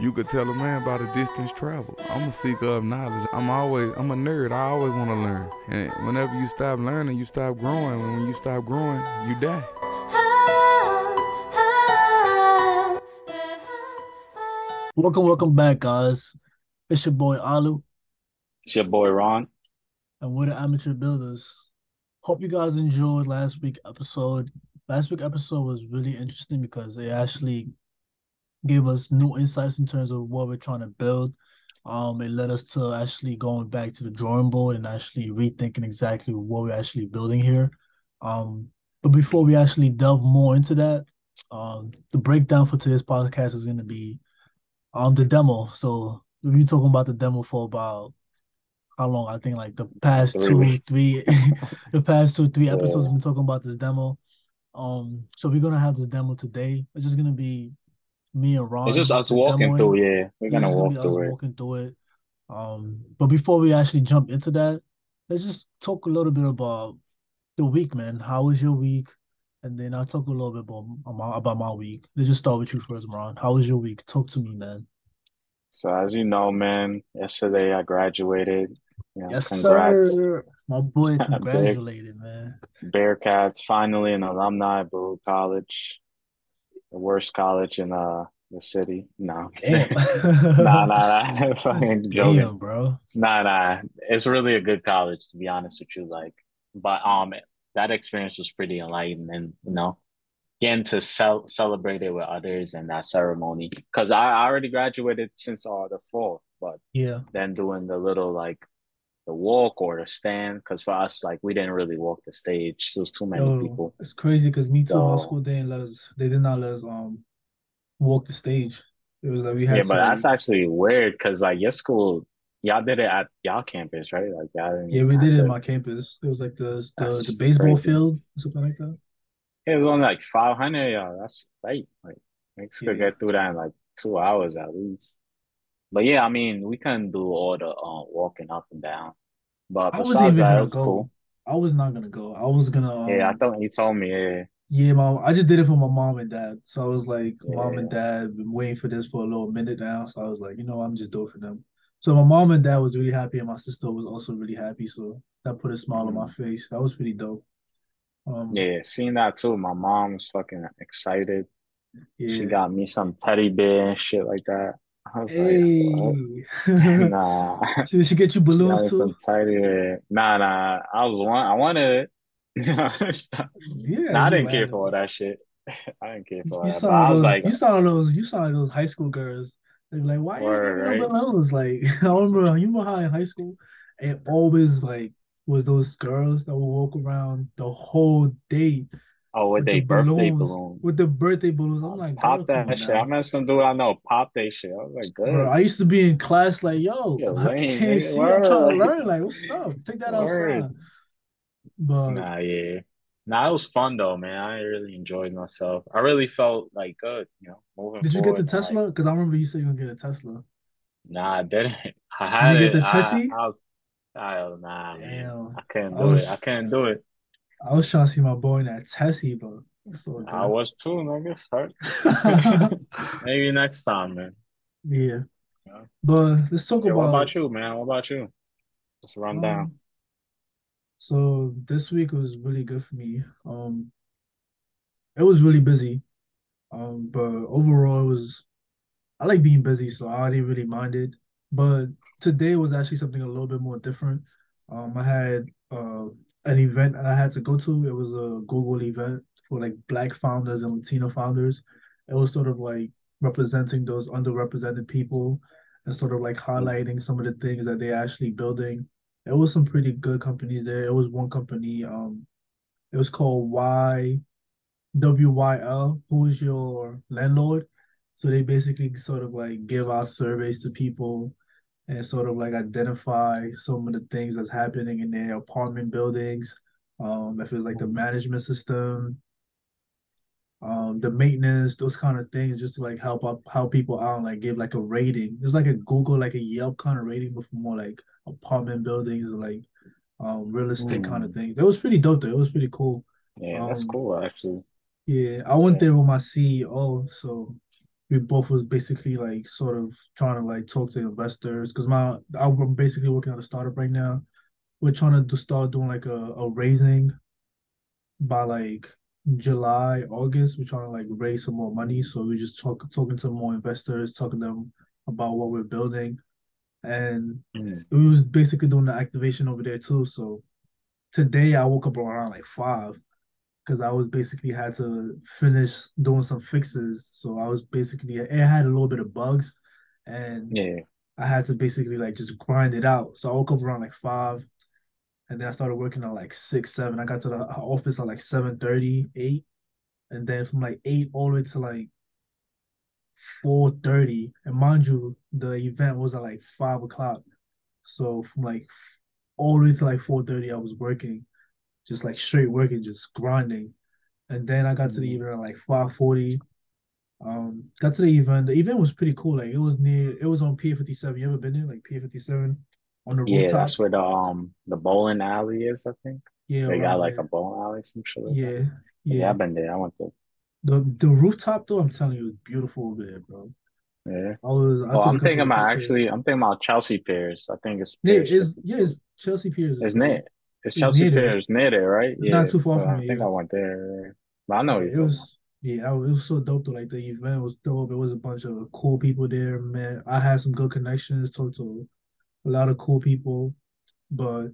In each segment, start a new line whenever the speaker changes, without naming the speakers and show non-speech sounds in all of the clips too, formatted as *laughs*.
You could tell a man about a distance travel. I'm a seeker of knowledge. I'm always, I'm a nerd. I always want to learn. And whenever you stop learning, you stop growing. And when you stop growing, you die.
Welcome, welcome back, guys. It's your boy Alou.
It's your boy Ron.
And we're the Amateur Builders. Hope you guys enjoyed last week episode. Last week episode was really interesting because it actually gave us new insights in terms of what we're trying to build. Um, it led us to actually going back to the drawing board and actually rethinking exactly what we're actually building here. Um, but before we actually delve more into that, um, the breakdown for today's podcast is going to be um the demo. So we'll be talking about the demo for about how long? I think like the past three two, three, *laughs* the past two, three episodes. Yeah. We've been talking about this demo. Um, so we're gonna have this demo today. It's just gonna be me and Ron.
It's just us walking through. Yeah, we're gonna walk gonna through it.
Walking through it. Um, but before we actually jump into that, let's just talk a little bit about the week, man. How was your week? And then I'll talk a little bit about my, about my week. Let's just start with you first, Ron. How was your week? Talk to me, man.
So as you know, man, yesterday I graduated.
You know, yes, congrats. sir. My boy *laughs* congratulated, man.
Bearcats finally an alumni, Baruch College the worst college in uh the city. No. *laughs* nah, nah, nah. *laughs* Fucking *laughs* joking. Bro. Nah, nah. It's really a good college to be honest with you. Like, but um that experience was pretty enlightening, you know, getting to cel- celebrate it with others and that ceremony. Cause I, I already graduated since uh the fall, but
yeah,
then doing the little like the walk or the stand because for us like we didn't really walk the stage. So it was too many Yo, people.
it's crazy because me too so, school they didn't let us they did not let us um walk the stage. It was like we had
yeah but that's actually weird because like your school y'all did it at y'all campus right? Like y'all
yeah we did it at my campus. It was like the the, the baseball crazy. field something like that.
It was only like 500 y'all. That's right like makes yeah. get through that in like two hours at least. But yeah, I mean, we couldn't do all the um, walking up and down. But I wasn't even
gonna go. Cool. I was not gonna go. I was gonna.
Um, yeah, I thought you told me. Yeah.
Yeah, mom. I just did it for my mom and dad. So I was like, yeah. mom and dad been waiting for this for a little minute now. So I was like, you know, I'm just doing it for them. So my mom and dad was really happy, and my sister was also really happy. So that put a smile mm-hmm. on my face. That was pretty dope.
Um, yeah, seeing that too. My mom was fucking excited. Yeah. She got me some teddy bear and shit like that hey.
Like, *laughs* nah. *laughs* Did she get you balloons too?
Nah, nah. I was one. I wanted it. *laughs* yeah, nah, I didn't care for all that shit. I didn't care for you that. Saw
those,
like,
you saw those. You saw those high school girls. They were like, "Why word, are you right? balloons?" Like, I remember. You know how in high school, it always like was those girls that would walk around the whole day
Oh, with, with the birthday balloons, balloons.
With the birthday balloons. I'm oh, like,
pop that shit. I met some dude I know pop that shit. I was like, good. Bro,
I used to be in class like, yo, *laughs* *laughs* I can't see. Word. I'm trying to learn. Like, what's up? Take that Word. outside.
But nah, yeah. Nah, it was fun though, man. I really enjoyed myself. I really felt like good, you know.
Moving Did you get the Tesla? Because like, I remember you said you were gonna get a Tesla.
Nah, I didn't. *laughs* I had
Did
you
get the Tessie?
I, I was, oh, nah, Damn. man. I couldn't do I was, it. I couldn't do it.
I was trying to see my boy in that Tessie, but so
I was too, nigga. *laughs* *laughs* Maybe next time, man.
Yeah. yeah. But let's talk yeah, about.
What about you, man? What about you? Let's run um, down.
So this week was really good for me. Um, it was really busy. Um, but overall, it was. I like being busy, so I didn't really mind it. But today was actually something a little bit more different. Um, I had uh an event that I had to go to. It was a Google event for like Black founders and Latino founders. It was sort of like representing those underrepresented people and sort of like highlighting some of the things that they're actually building. It was some pretty good companies there. It was one company, um, it was called Y WYL, who's your landlord. So they basically sort of like give out surveys to people and sort of like identify some of the things that's happening in their apartment buildings. Um, if it's like the management system, um, the maintenance, those kind of things, just to like help up how people out and like give like a rating. It's like a Google, like a Yelp kind of rating, but for more like apartment buildings like um real estate mm. kind of things. That was pretty dope though. It was pretty cool.
Yeah, um, that's cool actually.
Yeah, I went there with my CEO, so we both was basically like sort of trying to like talk to investors because my I'm basically working on a startup right now. We're trying to start doing like a, a raising by like July, August. We're trying to like raise some more money. So we're just talk, talking to more investors, talking to them about what we're building. And mm. we was basically doing the activation over there too. So today I woke up around like five because I was basically had to finish doing some fixes. So I was basically it had a little bit of bugs, and
yeah,
I had to basically like just grind it out. So I woke up around like five, and then I started working at like six, seven. I got to the office at like 7 30, 8. and then from like eight all the way to like four thirty. And mind you, the event was at like five o'clock. So from like all the way to like four thirty, I was working just like straight working, just grinding. And then I got to the mm. event at like 540. Um, got to the event. The event was pretty cool. Like it was near it was on Pier 57. You ever been there? Like Pier 57 on the
yeah,
rooftop?
that's where the um the bowling alley is, I think.
Yeah.
They got like there. a bowling alley, some shit like
yeah,
yeah. Yeah, I've been there. I went there.
The the rooftop though, I'm telling you, it's beautiful over there,
bro. Yeah. I was. I well, I'm thinking about actually. I'm thinking about Chelsea Piers. I think it's.
Piers yeah, it's yeah, it's Chelsea Piers.
Isn't it? It's, Chelsea near Piers near there, right?
It's yeah, not too far so from
I
me.
I think I went there. But I know
it was. Yeah, it was so dope though. Like the event was dope. It was a bunch of cool people there, man. I had some good connections, talked to a lot of cool people, but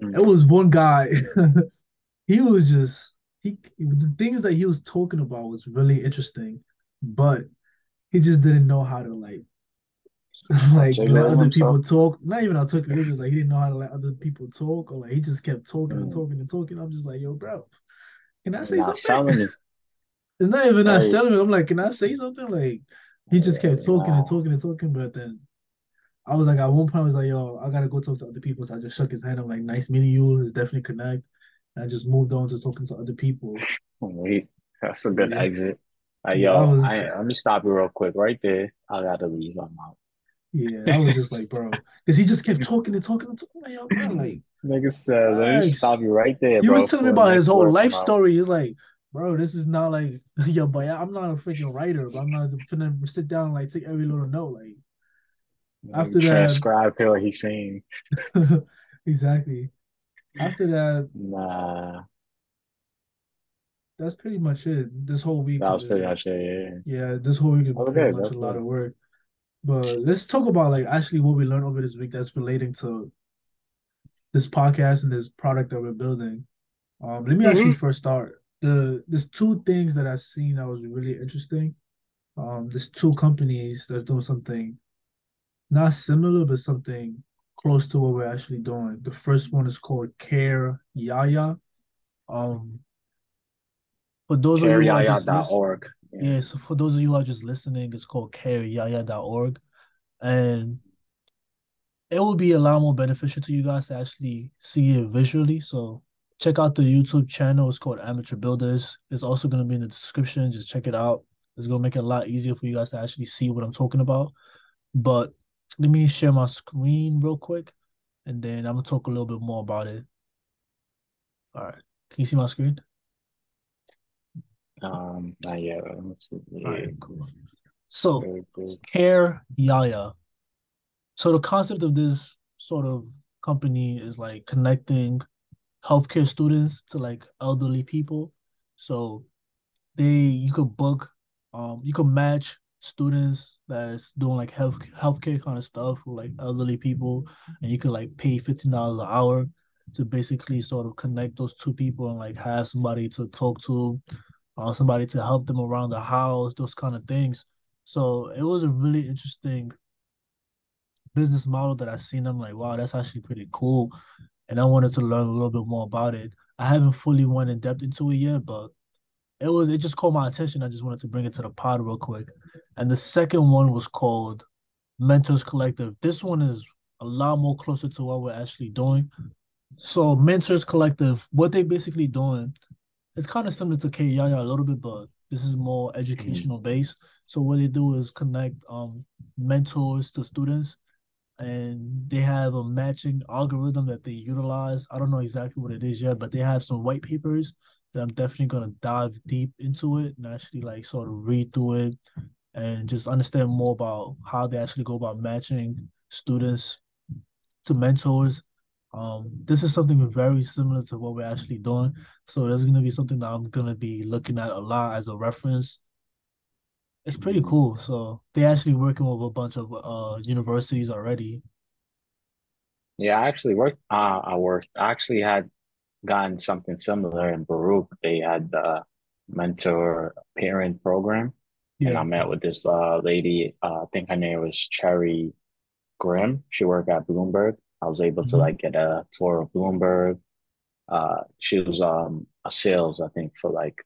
mm. it was one guy. *laughs* he was just he the things that he was talking about was really interesting, but he just didn't know how to like like let other people talk. Not even talking. He was like he didn't know how to let other people talk, or like he just kept talking mm. and talking and talking. I'm just like, yo, bro, can I say not something? *laughs* it's not even not selling it. I'm like, can I say something? Like he just kept talking and talking and talking, but then I was like, at one point, I was like, yo, I gotta go talk to other people. So I just shook his hand. I'm like, nice meeting you. It's definitely connect. And I just moved on to talking to other people. *laughs*
Wait, that's a good yeah. exit. Uh, yo, I was, I, let me stop you real quick right there. I gotta leave. I'm out.
Yeah, I was just like, *laughs* bro, because he just kept talking and talking and talking. Like, bro, like,
nigga said, let me stop you right there.
He was telling me about his whole life story. He's like, bro, this is not like, *laughs* yo, but I'm not a freaking writer. But I'm not gonna sit down and like take every little note. Like,
after that, transcribe what he's *laughs* saying.
exactly. After that,
nah.
That's pretty much it. This whole week.
That was pretty much it.
Yeah. Yeah, this whole week is okay, pretty much a lot of work. But let's talk about like actually what we learned over this week that's relating to this podcast and this product that we're building. Um, let me mm-hmm. actually first start. The there's two things that I've seen that was really interesting. Um, there's two companies that are doing something not similar, but something close to what we're actually doing. The first one is called Care Yaya. Um, for those of you who are just
org.
Yeah. so for those of you who are just listening, it's called careyaya.org. And it will be a lot more beneficial to you guys to actually see it visually. So check out the YouTube channel. It's called Amateur Builders. It's also going to be in the description. Just check it out. It's going to make it a lot easier for you guys to actually see what I'm talking about. But let me share my screen real quick and then I'm going to talk a little bit more about it. All right. Can you see my screen?
Um, not yet.
Yeah. All right, cool. So, cool. Care Yaya. So the concept of this sort of company is like connecting healthcare students to like elderly people. So they you could book, um, you could match students that's doing like health healthcare kind of stuff with like elderly people, and you could like pay fifteen dollars an hour to basically sort of connect those two people and like have somebody to talk to uh, somebody to help them around the house, those kind of things. So it was a really interesting business model that I seen. I'm like, wow, that's actually pretty cool. And I wanted to learn a little bit more about it. I haven't fully went in depth into it yet, but it was it just caught my attention. I just wanted to bring it to the pod real quick. And the second one was called Mentors Collective. This one is a lot more closer to what we're actually doing. So Mentors Collective, what they basically doing it's kind of similar to Careyaya a little bit, but this is more mm-hmm. educational based. So what they do is connect um mentors to students and they have a matching algorithm that they utilize. I don't know exactly what it is yet, but they have some white papers that I'm definitely gonna dive deep into it and actually like sort of read through it and just understand more about how they actually go about matching students to mentors. Um, this is something very similar to what we're actually doing. So there's gonna be something that I'm gonna be looking at a lot as a reference. It's pretty cool. So they're actually working with a bunch of uh universities already.
Yeah, I actually worked. Uh, I worked. I actually had gotten something similar in Baruch. They had the mentor parent program, yeah. and I met with this uh lady. Uh, I think her name was Cherry Grimm. She worked at Bloomberg. I was able mm-hmm. to like get a tour of Bloomberg. Uh, she was um a sales, I think, for like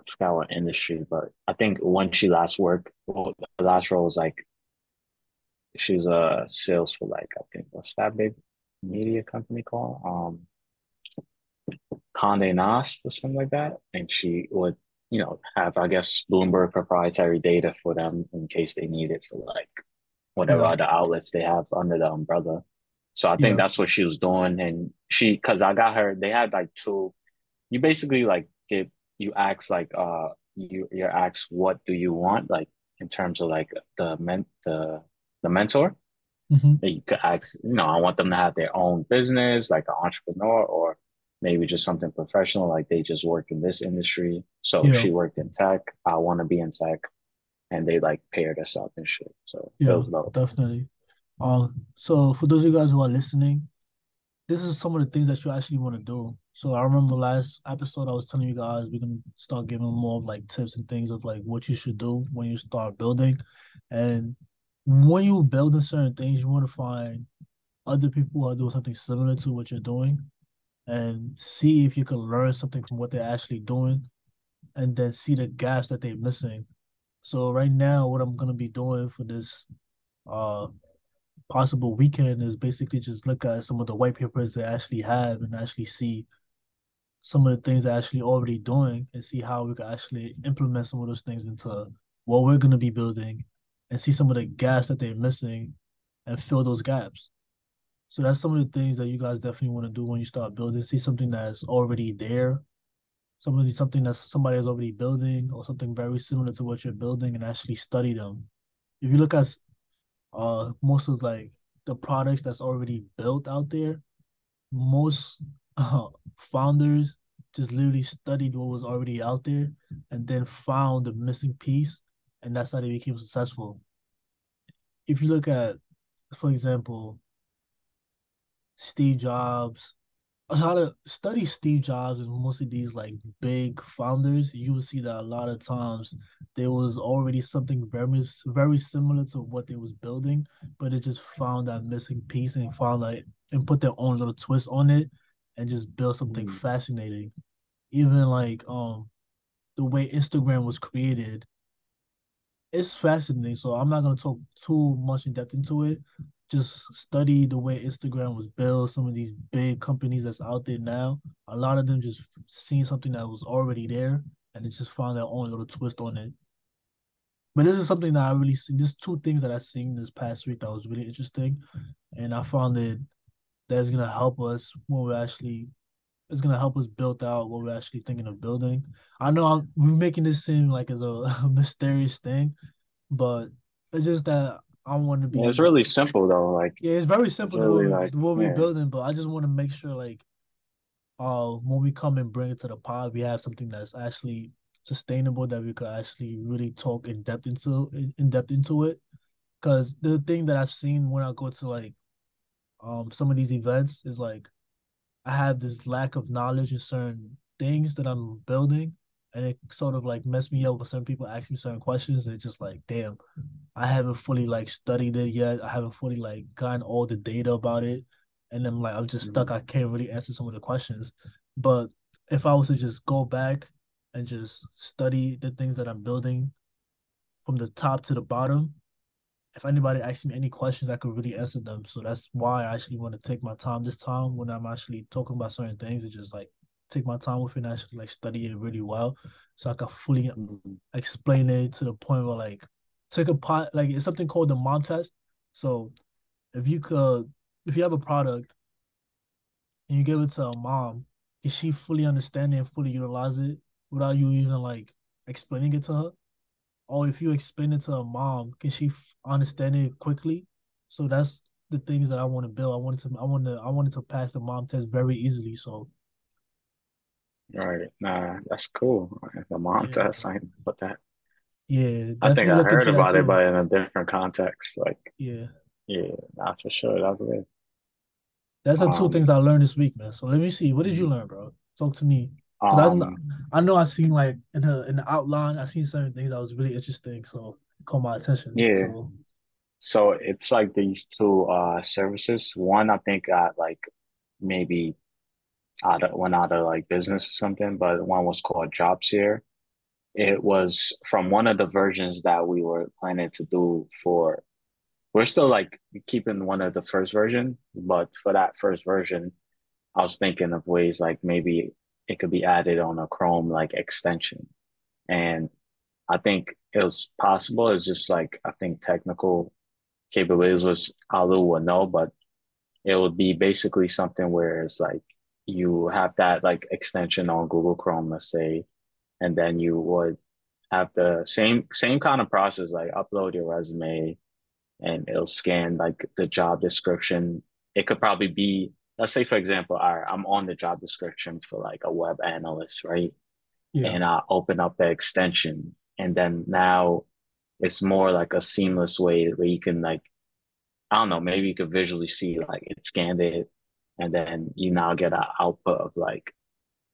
I forgot what industry, but I think when she last worked, well, the last role was like she was a sales for like I think what's that big media company called? Um, Condé Nast or something like that, and she would you know have I guess Bloomberg proprietary data for them in case they need it for like whatever yeah. other outlets they have under the umbrella. So I think yeah. that's what she was doing, and she because I got her. They had like two. You basically like get you ask like uh you you ask what do you want like in terms of like the men the the mentor. Mm-hmm. You could ask, you know, I want them to have their own business, like an entrepreneur, or maybe just something professional, like they just work in this industry. So yeah. she worked in tech. I want to be in tech and they like paired us up and shit. So
yeah, definitely. Um, so for those of you guys who are listening, this is some of the things that you actually want to do. So I remember last episode I was telling you guys we can start giving more of like tips and things of like what you should do when you start building. And when you building certain things, you want to find other people who are doing something similar to what you're doing and see if you can learn something from what they're actually doing and then see the gaps that they're missing so right now, what I'm gonna be doing for this uh possible weekend is basically just look at some of the white papers they actually have and actually see some of the things they're actually already doing and see how we can actually implement some of those things into what we're gonna be building and see some of the gaps that they're missing and fill those gaps. So that's some of the things that you guys definitely want to do when you start building. See something that's already there somebody something that somebody is already building or something very similar to what you're building and actually study them. If you look at uh most of like the products that's already built out there, most *laughs* uh, founders just literally studied what was already out there and then found the missing piece and that's how they became successful. If you look at, for example, Steve Jobs, how to study Steve Jobs and most of these like big founders, you will see that a lot of times there was already something very very similar to what they was building, but it just found that missing piece and found like and put their own little twist on it and just build something mm. fascinating. Even like um the way Instagram was created, it's fascinating. So I'm not gonna talk too much in depth into it, just study the way Instagram was built, some of these big companies that's out there now, a lot of them just seen something that was already there and they just found their own little twist on it. But this is something that I really see. There's two things that I seen this past week that was really interesting, and I found that that's gonna help us when we're actually. It's gonna help us build out what we're actually thinking of building. I know I'm, we're making this seem like as a, a *laughs* mysterious thing, but it's just that I want to be.
Yeah, it's really simple though. Like
yeah, it's very simple it's really what, like, what we're building, but I just want to make sure like, uh, when we come and bring it to the pod, we have something that's actually sustainable that we could actually really talk in depth into in depth into it. Because the thing that I've seen when I go to like, um, some of these events is like, I have this lack of knowledge in certain things that I'm building, and it sort of like messed me up when some people ask me certain questions. And it's just like, damn, I haven't fully like studied it yet. I haven't fully like gotten all the data about it. And then like I'm just stuck. Mm-hmm. I can't really answer some of the questions. But if I was to just go back and just study the things that I'm building from the top to the bottom, if anybody asks me any questions, I could really answer them. So that's why I actually want to take my time this time when I'm actually talking about certain things and just like take my time with it and actually like study it really well so I can fully mm-hmm. explain it to the point where like take a pot like it's something called the mom test. So if you could if you have a product and you give it to a mom, is she fully understanding and fully utilize it without you even like explaining it to her? Or if you explain it to a mom, can she understand it quickly? So that's the things that I want to build. I wanted to I want to I wanted to pass the mom test very easily. So
Right. Nah, that's cool. The mom yeah. test, I put that.
Yeah,
I think I heard about it, but in a different context. Like,
yeah,
yeah, not for sure. That's good.
That's the um, two things I learned this week, man. So let me see. What did you learn, bro? Talk to me. Um, I, I know I seen like in the in the outline, I seen certain things that was really interesting, so it caught my attention.
Yeah. So. so it's like these two uh services. One I think got like maybe out of went out of like business or something, but one was called JobSeer. It was from one of the versions that we were planning to do for we're still like keeping one of the first version, but for that first version, I was thinking of ways like maybe it could be added on a Chrome like extension. And I think it was possible. It's just like I think technical capabilities was Alou will know, but it would be basically something where it's like you have that like extension on Google Chrome, let's say, and then you would have the same same kind of process, like upload your resume and it'll scan like the job description. It could probably be let's say for example, all right, I'm on the job description for like a web analyst, right? Yeah. And I open up the extension and then now it's more like a seamless way where you can like I don't know, maybe you could visually see like it scanned it and then you now get an output of like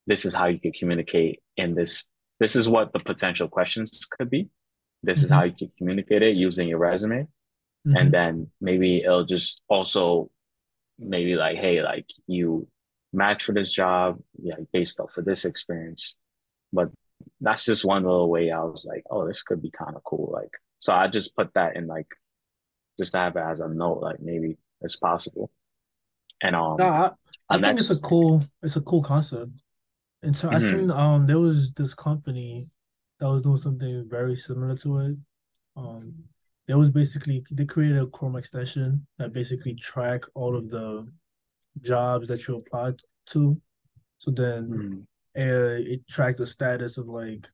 this is how you could communicate in this this is what the potential questions could be. This mm-hmm. is how you can communicate it using your resume. Mm-hmm. And then maybe it'll just also maybe like, hey, like you match for this job, yeah, based off of this experience. But that's just one little way I was like, oh, this could be kind of cool. Like, so I just put that in like, just to have it as a note, like maybe it's possible. And um,
no, I, I think it's a cool, it's a cool concept. And so mm-hmm. I seen um there was this company that was doing something very similar to it. Um, it was basically they created a Chrome extension that basically track all of the jobs that you applied to. So then mm. uh, it tracked the status of like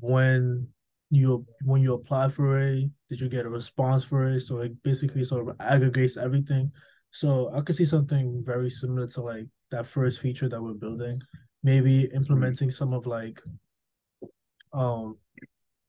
when you when you apply for it, did you get a response for it? So it basically sort of aggregates everything. So I could see something very similar to like that first feature that we're building. Maybe implementing some of like um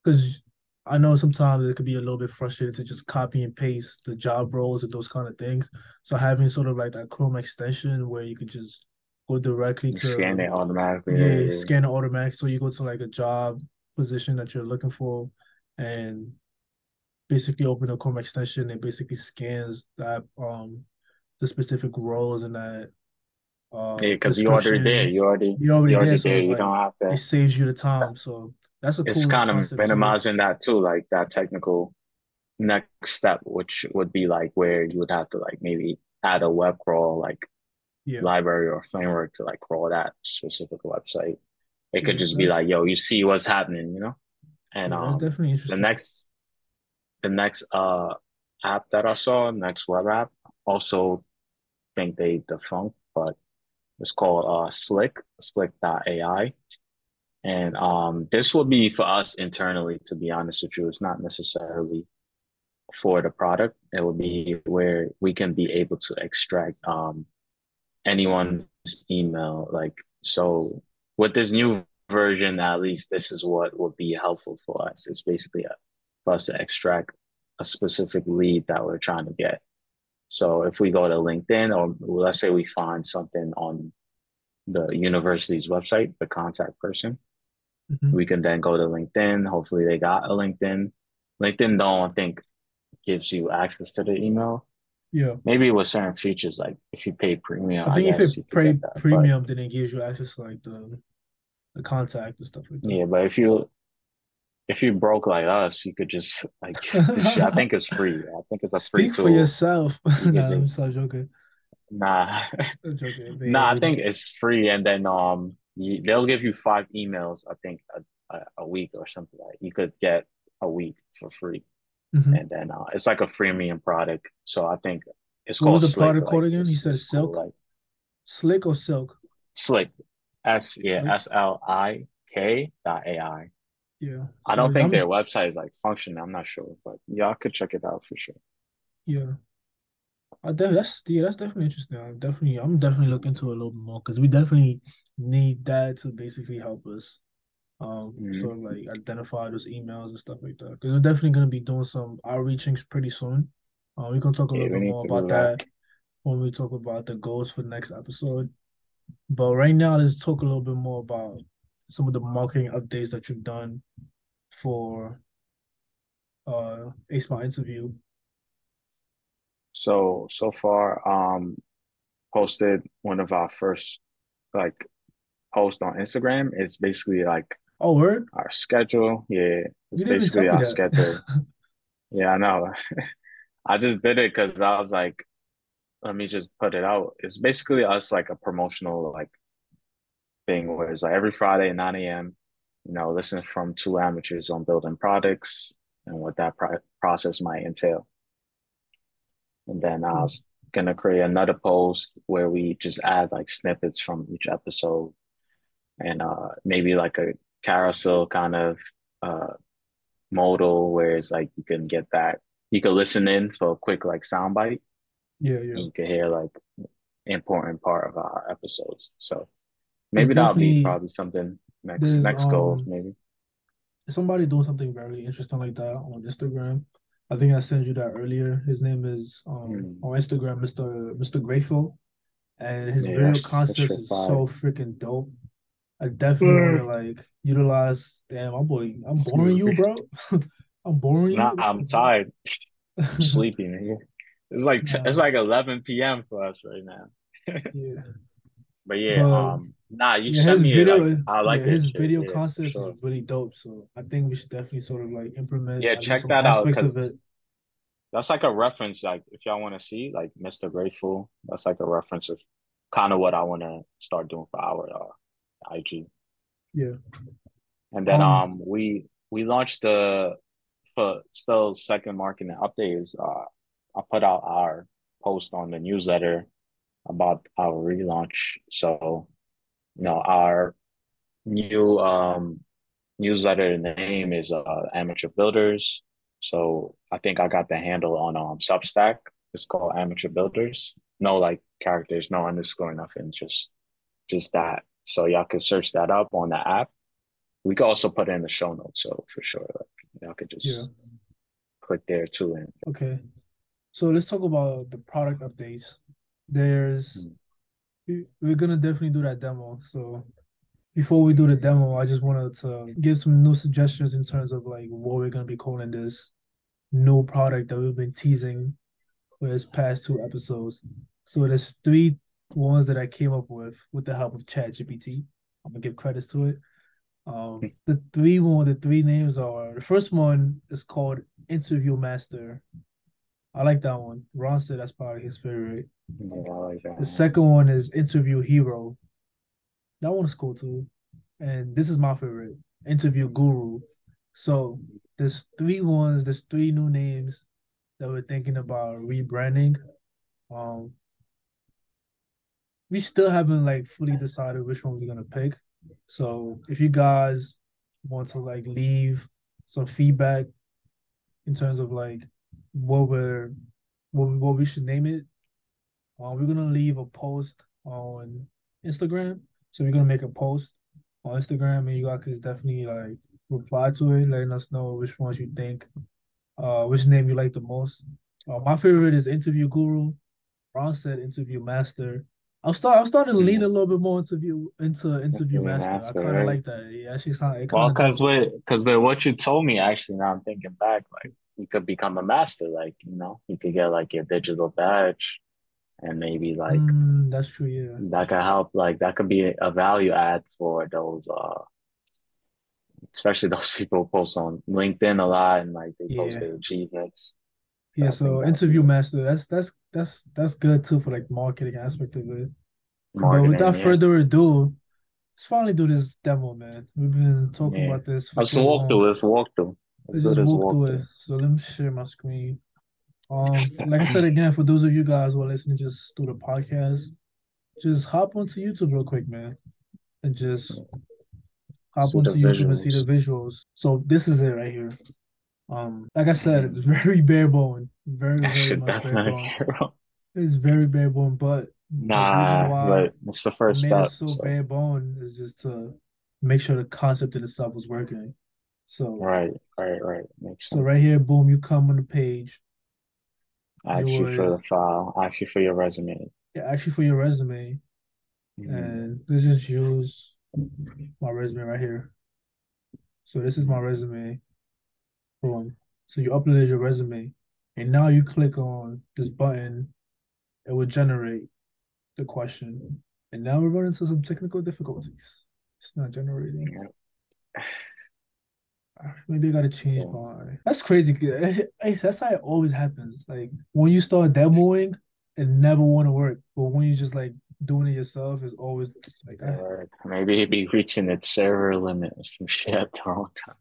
because I know sometimes it could be a little bit frustrating to just copy and paste the job roles and those kind of things. So having sort of like that Chrome extension where you could just go directly to
scan it automatically.
Yeah, yeah, scan it automatically. So you go to like a job position that you're looking for and basically open a Chrome extension. It basically scans that um the specific roles in that
uh, yeah, because you already there. You already
you already, you already there. So there. you like, don't have to. It saves you the time. So that's a.
It's kind of minimizing too. that too, like that technical next step, which would be like where you would have to like maybe add a web crawl like yeah. library or framework to like crawl that specific website. It could yeah, just be like, yo, you see what's happening, you know. And yeah, um, definitely interesting. The next, the next uh app that I saw, next web app, also think they defunct, but it's called uh, Slik, slik.ai. And um, this will be for us internally, to be honest with you. It's not necessarily for the product. It will be where we can be able to extract um, anyone's email. Like, so with this new version, at least this is what would be helpful for us. It's basically a, for us to extract a specific lead that we're trying to get. So if we go to LinkedIn, or let's say we find something on the university's website, the contact person, mm-hmm. we can then go to LinkedIn. Hopefully, they got a LinkedIn. LinkedIn don't I think gives you access to the email.
Yeah.
Maybe with certain features, like if you pay premium.
I think I if you pay that, premium, but... then it gives you access to like the the contact and stuff like that.
Yeah, but if you if you broke like us, you could just like *laughs* I think it's free. I think it's a free
Speak tool. for yourself. *laughs* You nah, I'm so joking.
Nah, joking, *laughs* nah. I think it's free, and then um, you, they'll give you five emails. I think a, a, a, week or something like. You could get a week for free, mm-hmm. and then uh, it's like a freemium product. So I think it's what called.
What was the Slick, product like, called again? You said Silk. Like, Slick or Silk?
Slick. S yeah S L I K dot A I.
Yeah.
I don't think I'm, their website is like functioning. I'm not sure, but y'all could check it out for sure.
Yeah. I that's yeah, that's definitely interesting. I'm definitely I'm definitely looking into it a little bit more because we definitely need that to basically help us. Um, mm-hmm. sort of like identify those emails and stuff like that. Because we're definitely gonna be doing some outreachings pretty soon. Uh, we're gonna talk a yeah, little bit more about that. that when we talk about the goals for the next episode. But right now, let's talk a little bit more about some of the marketing updates that you've done for uh Ace My interview.
So so far, um posted one of our first like posts on Instagram. It's basically like
oh word
our schedule. Yeah. It's basically our schedule. *laughs* yeah, I know. *laughs* I just did it because I was like, let me just put it out. It's basically us like a promotional like thing where it's like every Friday at 9 a.m., you know, listen from two amateurs on building products and what that pro- process might entail. And then I was gonna create another post where we just add like snippets from each episode and uh maybe like a carousel kind of uh modal where it's like you can get that you can listen in for a quick like soundbite
yeah, yeah.
You can hear like important part of our episodes. So maybe that'll be probably something next next um, goal, maybe.
Somebody doing something very interesting like that on Instagram. I think I sent you that earlier. His name is um, mm. on Instagram, Mr. Mr. Grateful, and his yeah, video concept is so freaking dope. I definitely want to like utilize. Damn, I'm boy, I'm boring you, bro. *laughs* I'm boring you.
Nah, I'm tired. *laughs* I'm sleeping. It's like t- it's like 11 p.m. for us right now. *laughs*
yeah.
But yeah, um, nah, you yeah, me video, like, I like
yeah, his video yeah, concept sure. is really dope. So I think we should definitely sort of like implement.
Yeah, check that out. Of it. That's like a reference. Like if y'all want to see like Mr. Grateful, that's like a reference of kind of what I want to start doing for our uh, IG.
Yeah.
And then um, um we we launched the for still second marketing update is uh I put out our post on the newsletter about our relaunch. So, you know, our new um, newsletter name is uh, Amateur Builders. So I think I got the handle on um, Substack. It's called Amateur Builders. No like characters, no underscore, nothing. Just just that. So y'all can search that up on the app. We could also put it in the show notes. So for sure, like, y'all could just yeah. click there too. And
okay. So let's talk about the product updates. There's we're gonna definitely do that demo. So before we do the demo, I just wanted to give some new suggestions in terms of like what we're gonna be calling this new product that we've been teasing for this past two episodes. So there's three ones that I came up with with the help of ChatGPT. I'm gonna give credits to it. Um, the three one, the three names are the first one is called Interview Master. I like that one. Ron said that's probably his favorite.
Yeah, like.
The second one is Interview Hero. That one is cool too. And this is my favorite, Interview Guru. So there's three ones, there's three new names that we're thinking about rebranding. Um we still haven't like fully decided which one we're gonna pick. So if you guys want to like leave some feedback in terms of like what we're what, what we should name it. Uh, we're gonna leave a post on Instagram. So we're gonna make a post on Instagram, and you guys can definitely like reply to it, letting us know which ones you think, uh, which name you like the most. Uh, my favorite is Interview Guru. Ron said Interview Master. I'm start. I'm starting to lean a little bit more interview into interview master. master. I kind of like that. Yeah, actually sound.
Well, because with because with what you told me, actually, now I'm thinking back, like you could become a master. Like you know, you could get like your digital badge, and maybe like
mm, that's true. Yeah,
that could help. Like that could be a value add for those, uh, especially *laughs* those people who post on LinkedIn a lot and like they yeah. post their achievements.
Yeah, so interview master. That's that's that's that's good too for like marketing aspect of it. Marketing, but without yeah. further ado, let's finally do this demo, man. We've been talking yeah. about this.
for let's so walk through. Let's walk through.
Let's just walk through it. So let me share my screen. Um, like I said again, for those of you guys who are listening just through the podcast, just hop onto YouTube real quick, man, and just hop see onto YouTube and see the visuals. So this is it right here. Um, like I said, it's *laughs* very bare bone, very very much bare bone. It's very bare bone, but
nah, but it's the first step.
so, so bare bone is just to make sure the concept in itself was working. So
right, right, right.
Makes so right here, boom, you come on the page.
Actually, for the file, actually for your resume.
Yeah, actually for your resume, mm-hmm. and let's just use my resume right here. So this is my resume. Boom. So you uploaded your resume, and now you click on this button. It will generate the question, and now we're running into some technical difficulties. It's not generating. Yeah. Maybe I gotta change my. That's crazy. Eh, eh, that's how it always happens. Like when you start demoing, it never want to work. But when you just like doing it yourself, it's always like
that. Ah. Maybe it'd be reaching its server limit or some shit all the time.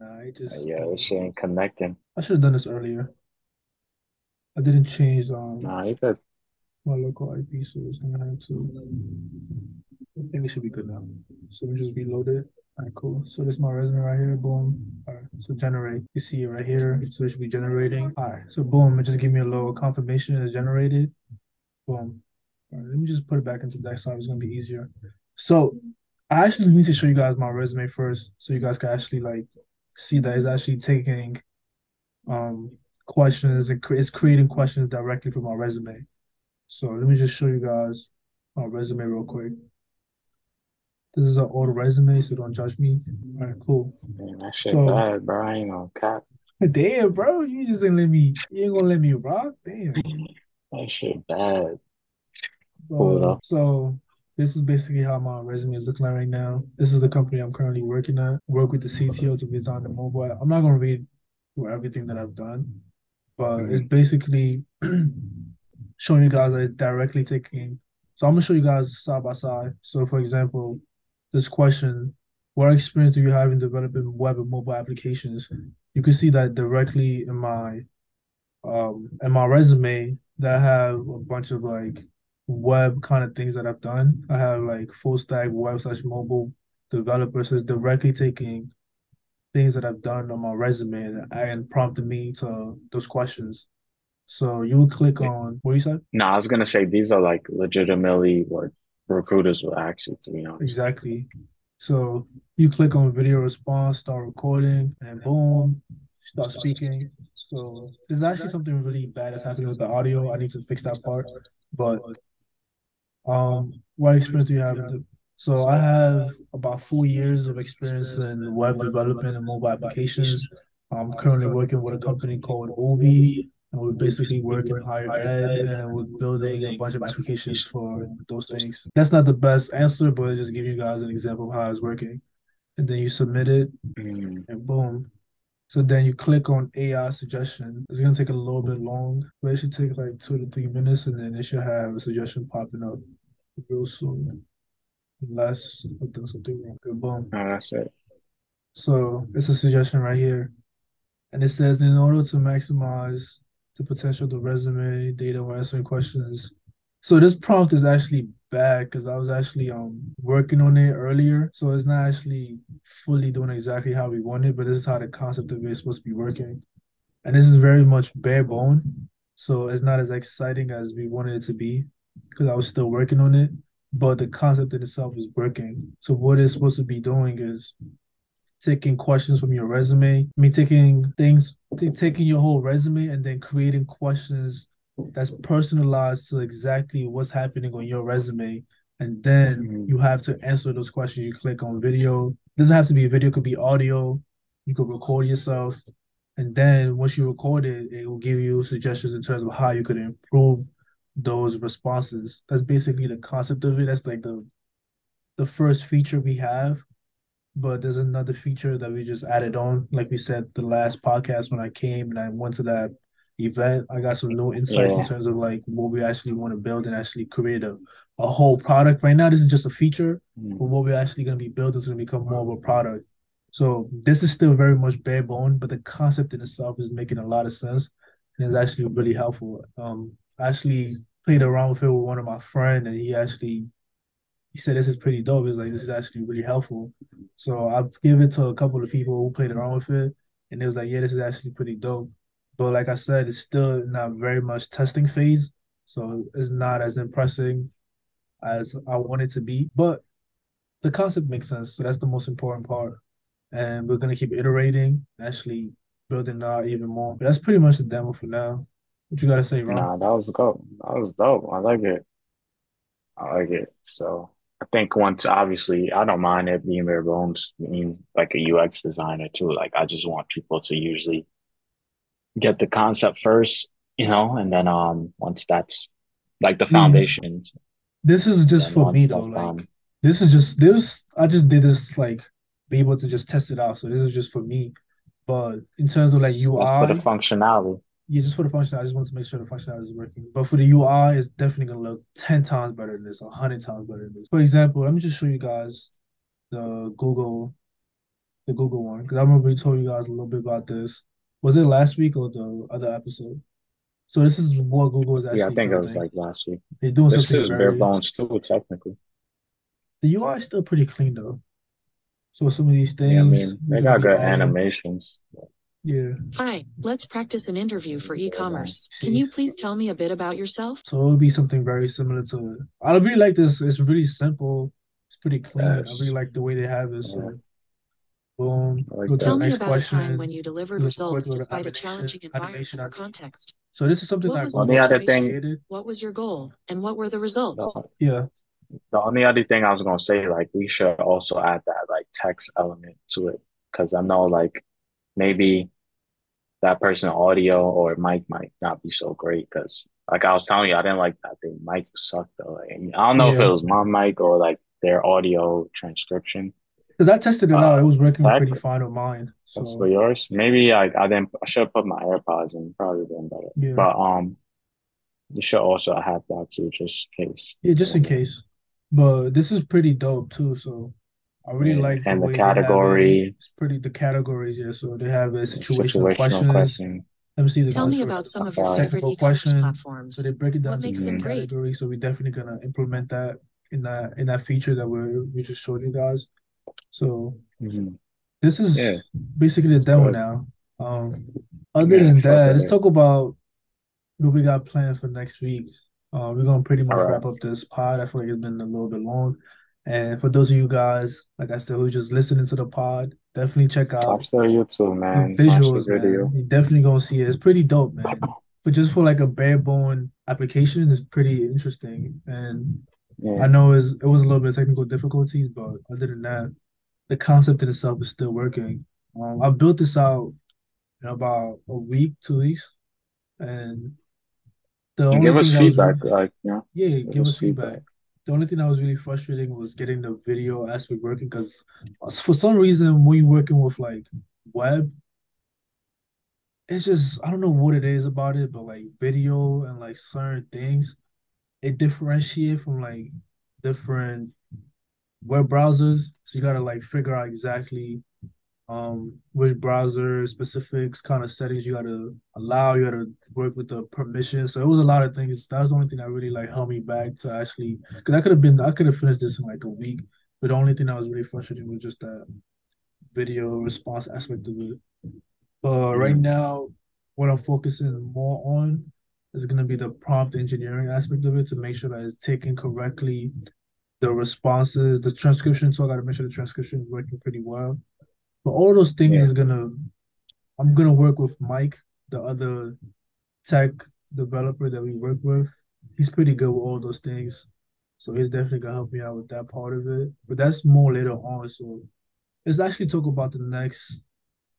Nah, just
yeah, it ain't connecting.
I should have done this earlier. I didn't change um.
Nah, you could.
My local IP, so it's gonna have to. I think it should be good now. So we just reload it. All right, cool. So this is my resume right here. Boom. All right. So generate. You see it right here. So it should be generating. All right. So boom. It just give me a little confirmation it's generated. Boom. All right. Let me just put it back into the desktop. It's gonna be easier. So I actually need to show you guys my resume first, so you guys can actually like see that it's actually taking um questions and it's creating questions directly from my resume. So let me just show you guys my resume real quick. This is an old resume, so don't judge me. All right, cool.
Man, that shit so, bad, bro. I ain't gonna cap.
Damn, bro, you just ain't let me. You ain't gonna let me rock. Damn. *laughs*
that shit bad.
Uh, so this is basically how my resume is looking like right now. This is the company I'm currently working at. Work with the CTO to design the mobile. I'm not gonna read through everything that I've done, but it's basically *clears throat* showing you guys that it's directly taking. So I'm gonna show you guys side by side. So for example, this question, what experience do you have in developing web and mobile applications? You can see that directly in my um in my resume that I have a bunch of like web kind of things that I've done. I have like full stack web slash mobile developers it's directly taking things that I've done on my resume and, and prompted me to those questions. So you would click on what you said?
No, I was gonna say these are like legitimately what recruiters will actually, to be honest.
Exactly. So you click on video response, start recording, and boom, start speaking. So there's actually something really bad that's happening with the audio. I need to fix that part. But um, what experience do you have? So I have about four years of experience in web development and mobile applications. I'm currently working with a company called Ovi and we're basically working higher ed and we're building a bunch of applications for those things. That's not the best answer, but just give you guys an example of how it's working. And then you submit it mm. and boom. So then you click on AI suggestion. It's gonna take a little bit long, but it should take like two to three minutes and then it should have a suggestion popping up real soon. Unless I've done something wrong. Boom.
Oh, that's it.
So it's a suggestion right here. And it says in order to maximize the potential the resume data or answering questions. So this prompt is actually bad because I was actually um working on it earlier. So it's not actually fully doing exactly how we want it, but this is how the concept of it is supposed to be working. And this is very much bare bone. So it's not as exciting as we wanted it to be because I was still working on it. But the concept in itself is working. So what it's supposed to be doing is taking questions from your resume. I mean, taking things, taking your whole resume and then creating questions that's personalized to exactly what's happening on your resume. And then mm-hmm. you have to answer those questions. You click on video. It doesn't have to be a video, it could be audio. You could record yourself. And then once you record it, it will give you suggestions in terms of how you could improve those responses. That's basically the concept of it. That's like the the first feature we have but there's another feature that we just added on. Like we said, the last podcast when I came and I went to that event, I got some new insights yeah. in terms of like what we actually want to build and actually create a, a whole product. Right now, this is just a feature, mm. but what we're actually going to be building is going to become more of a product. So this is still very much bare bone, but the concept in itself is making a lot of sense and it's actually really helpful. Um, I actually played around with it with one of my friends, and he actually he said this is pretty dope. He's like, this is actually really helpful. So I've given it to a couple of people who played around with it, and it was like, yeah, this is actually pretty dope. But like I said, it's still not very much testing phase, so it's not as impressive as I want it to be. But the concept makes sense, so that's the most important part. And we're gonna keep iterating, actually building out even more. But that's pretty much the demo for now. What you gotta say, Ron?
Nah, that was dope. That was dope. I like it. I like it. So I think once, obviously, I don't mind it being bare bones, being like a UX designer too. Like I just want people to usually get the concept first, you know, and then um once that's like the foundations.
This is just for me though. Like this is just this. I just did this like be able to just test it out. So this is just for me. But in terms of like UI,
for the functionality,
yeah, just for the functionality, I just want to make sure the functionality is working. But for the UI, it's definitely gonna look ten times better than this, hundred times better than this. For example, let me just show you guys the Google, the Google one, because I remember we told you guys a little bit about this. Was it last week or the other episode? So this is what Google is actually.
Yeah, I think building. it was like last week.
They're doing
this
something
is bare bones too, technically.
The UI is still pretty clean though. So some of these things.
Yeah, I mean, they got good animations.
Yeah.
Hi, let's practice an interview for e-commerce. Oh, Can you please tell me a bit about yourself?
So it would be something very similar to. I really like this. It's really simple. It's pretty clean. Yes. I really like the way they have this. Yeah. boom.
Like tell me about question. a time when you delivered results despite a challenging environment or context.
So this is something what
was the, the other thing. What was your goal, and what were the results?
yeah
the only other thing I was gonna say, like, we should also add that like text element to it because I know like maybe that person audio or mic might not be so great because like I was telling you, I didn't like that thing. Mic sucked though. Like, I don't know yeah. if it was my mic or like their audio transcription.
Because I tested it uh, out, it was working that, pretty fine with mine.
So. That's for yours. Maybe I I didn't. I should have put my AirPods in. Probably been better. Yeah. But um, you should also have that too, just in case.
Yeah, just in case. But this is pretty dope too. So I really yeah, like
the and the category.
It. It's pretty the categories, yeah. So they have a situational, situational questions. Question. Let me see the
Tell me about some of your favorite e-commerce platforms.
So they break it down
what makes them great?
categories. So we're definitely gonna implement that in that in that feature that we we just showed you guys. So mm-hmm. this is yeah. basically the demo good. now. Um, other yeah, than that, let's talk about what we got planned for next week. Uh, we're gonna pretty much right. wrap up this pod. I feel like it's been a little bit long. And for those of you guys, like I said, who just listening to the pod, definitely check out
Watch the YouTube, man.
Visuals, man. You definitely gonna see it. It's pretty dope, man. *laughs* But just for like a bare bone application, is pretty interesting. And yeah. I know it was a little bit of technical difficulties, but other than that, the concept in itself is still working. Um, I built this out in about a week, two weeks, and
the only give us feedback, really, like yeah,
yeah, give, give us feedback. feedback. The only thing that was really frustrating was getting the video aspect working because for some reason when you're working with like web, it's just I don't know what it is about it, but like video and like certain things, it differentiate from like different web browsers. So you gotta like figure out exactly um, which browser specifics kind of settings you got to allow. You got to work with the permission. So it was a lot of things. That was the only thing that really like held me back to actually because I could have been I could have finished this in like a week. But the only thing that was really frustrating was just that video response aspect of it. But right now, what I'm focusing more on is going to be the prompt engineering aspect of it to make sure that it's taking correctly the responses, the transcription. So I got to make sure the transcription is working pretty well but all those things yeah. is gonna I'm gonna work with Mike, the other tech developer that we work with. He's pretty good with all those things. So he's definitely gonna help me out with that part of it. But that's more later on. So let's actually talk about the next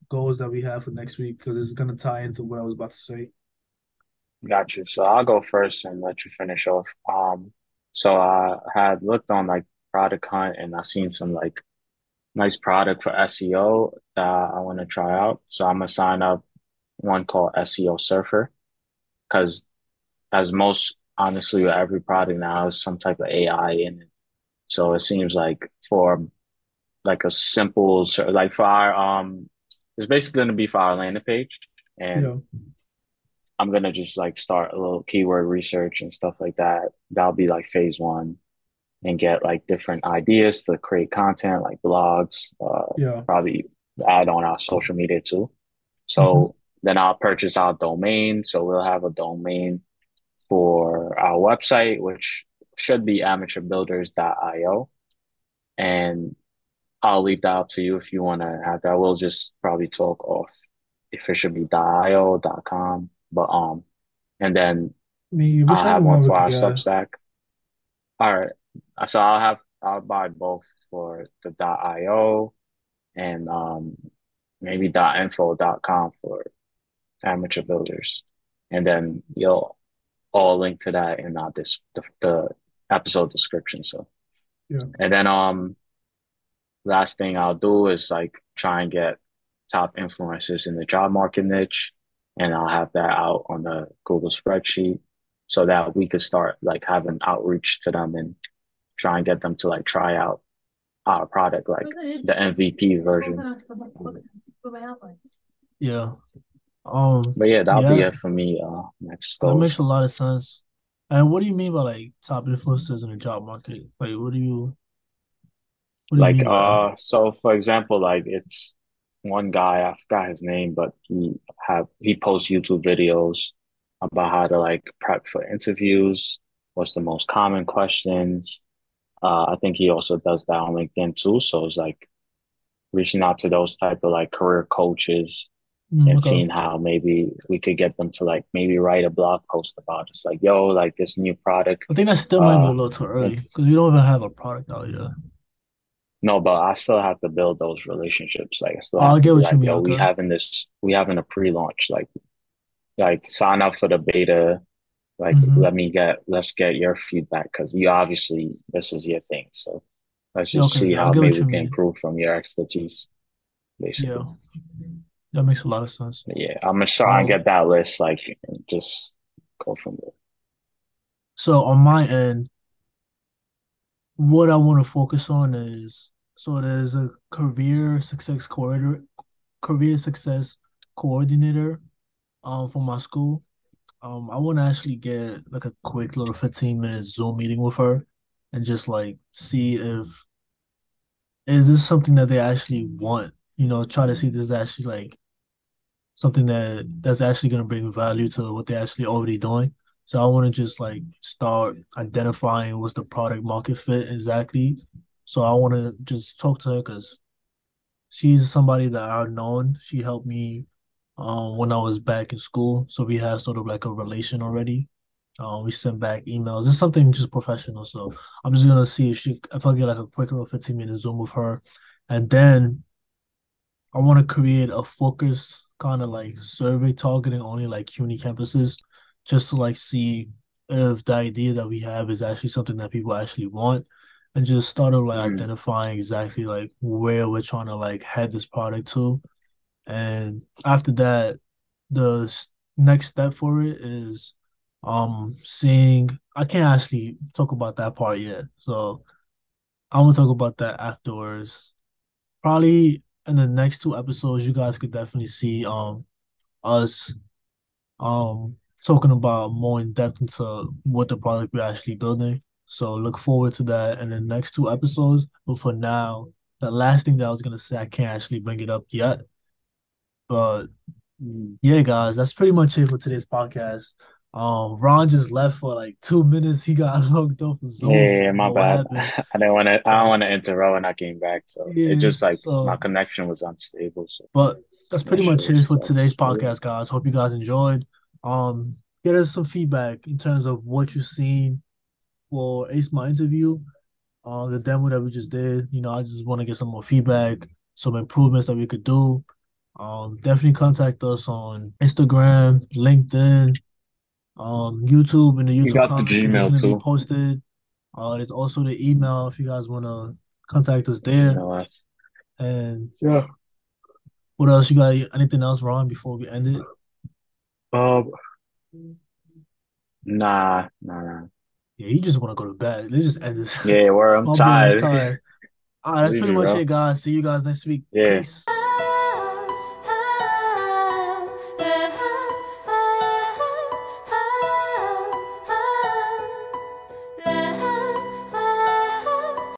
goals that we have for next week because it's gonna tie into what I was about to say.
Got you. So I'll go first and let you finish off. Um, so I had looked on like Product Hunt and I seen some like nice product for SEO that I want to try out. So I'm gonna sign up one called SEO Surfer because as most honestly with every product now is some type of AI in it. So it seems like for like a simple like for our um it's basically gonna be for our landing page and yeah. I'm gonna just like start a little keyword research and stuff like that. That'll be like phase one. And get like different ideas to create content like blogs. Uh, yeah. Probably add on our social media too. So mm-hmm. then I'll purchase our domain. So we'll have a domain for our website, which should be amateurbuilders.io. And I'll leave that up to you if you want to have that. We'll just probably talk off if it should be .io, .com, but um, and then Me, I'll have one for our Substack. All right, so I'll have I'll buy both for the .io and um maybe .info.com for amateur builders, and then you'll all link to that in uh, this the, the episode description. So yeah, and then um last thing I'll do is like try and get top influencers in the job market niche, and I'll have that out on the Google spreadsheet so that we could start like having outreach to them and try and get them to like try out our product, like the MVP version.
Yeah. Um.
But yeah, that'll yeah. be it for me. Uh, next.
That makes a lot of sense. And what do you mean by like top influencers in the job market? Like, what do you?
like uh so for example like it's one guy i forgot his name but he have he posts youtube videos about how to like prep for interviews what's the most common questions uh i think he also does that on linkedin too so it's like reaching out to those type of like career coaches mm, and okay. seeing how maybe we could get them to like maybe write a blog post about it. It's like, yo, like this new product.
I think that still might be a uh, little too early because we don't even have a product out yet.
No, but I still have to build those relationships. Like, I still I'll get what like, you mean. Yo, okay. we having this, we having a pre-launch. Like, like sign up for the beta. Like, mm-hmm. let me get, let's get your feedback because you obviously this is your thing. So let's just okay. see how maybe we can mean. improve from your expertise. Basically.
Yeah, that makes a lot of sense.
Yeah, I'm gonna try um, and get that list. Like, just go from there.
So on my end, what I want to focus on is so there's a career success coordinator, career success coordinator, um, for my school. Um, I want to actually get like a quick little 15 minute Zoom meeting with her, and just like see if is this something that they actually want. You know, try to see this is actually like something that that's actually going to bring value to what they're actually already doing. So I want to just like start identifying what's the product market fit exactly. So I want to just talk to her because she's somebody that I've known. She helped me um, when I was back in school. So we have sort of like a relation already. Um, we send back emails. It's something just professional. So I'm just gonna see if she if I get like a quick little 15 minute Zoom with her. And then I want to create a focus kind of like survey targeting only like CUNY campuses just to like see if the idea that we have is actually something that people actually want and just start like mm. identifying exactly like where we're trying to like head this product to and after that the next step for it is um seeing i can't actually talk about that part yet so i'm gonna talk about that afterwards probably in the next two episodes you guys could definitely see um us um talking about more in depth into what the product we're actually building. So look forward to that in the next two episodes. But for now, the last thing that I was gonna say, I can't actually bring it up yet. But yeah, guys, that's pretty much it for today's podcast. Um, Ron just left for like two minutes. He got *laughs* locked up.
Zoom. Yeah, my bad. *laughs* I didn't want to. I don't want to interrupt when I came back. So yeah, it just like so, my connection was unstable. So,
but that's pretty much it for today's podcast, guys. Hope you guys enjoyed. Um, get us some feedback in terms of what you've seen for Ace My interview, uh, the demo that we just did. You know, I just want to get some more feedback, some improvements that we could do. Um, definitely contact us on Instagram, LinkedIn, um, YouTube, and the YouTube. You
got the Gmail too.
Posted. Uh, there's also the email if you guys want to contact us there. And
yeah.
What else you got? Anything else, Ron? Before we end it.
Um. Nah, nah, nah.
Yeah, you just want to go to bed. Let's just end this.
Yeah, where I'm *laughs* tired. tired.
All right, that's pretty much it, guys. See you guys next week. Yeah. Peace.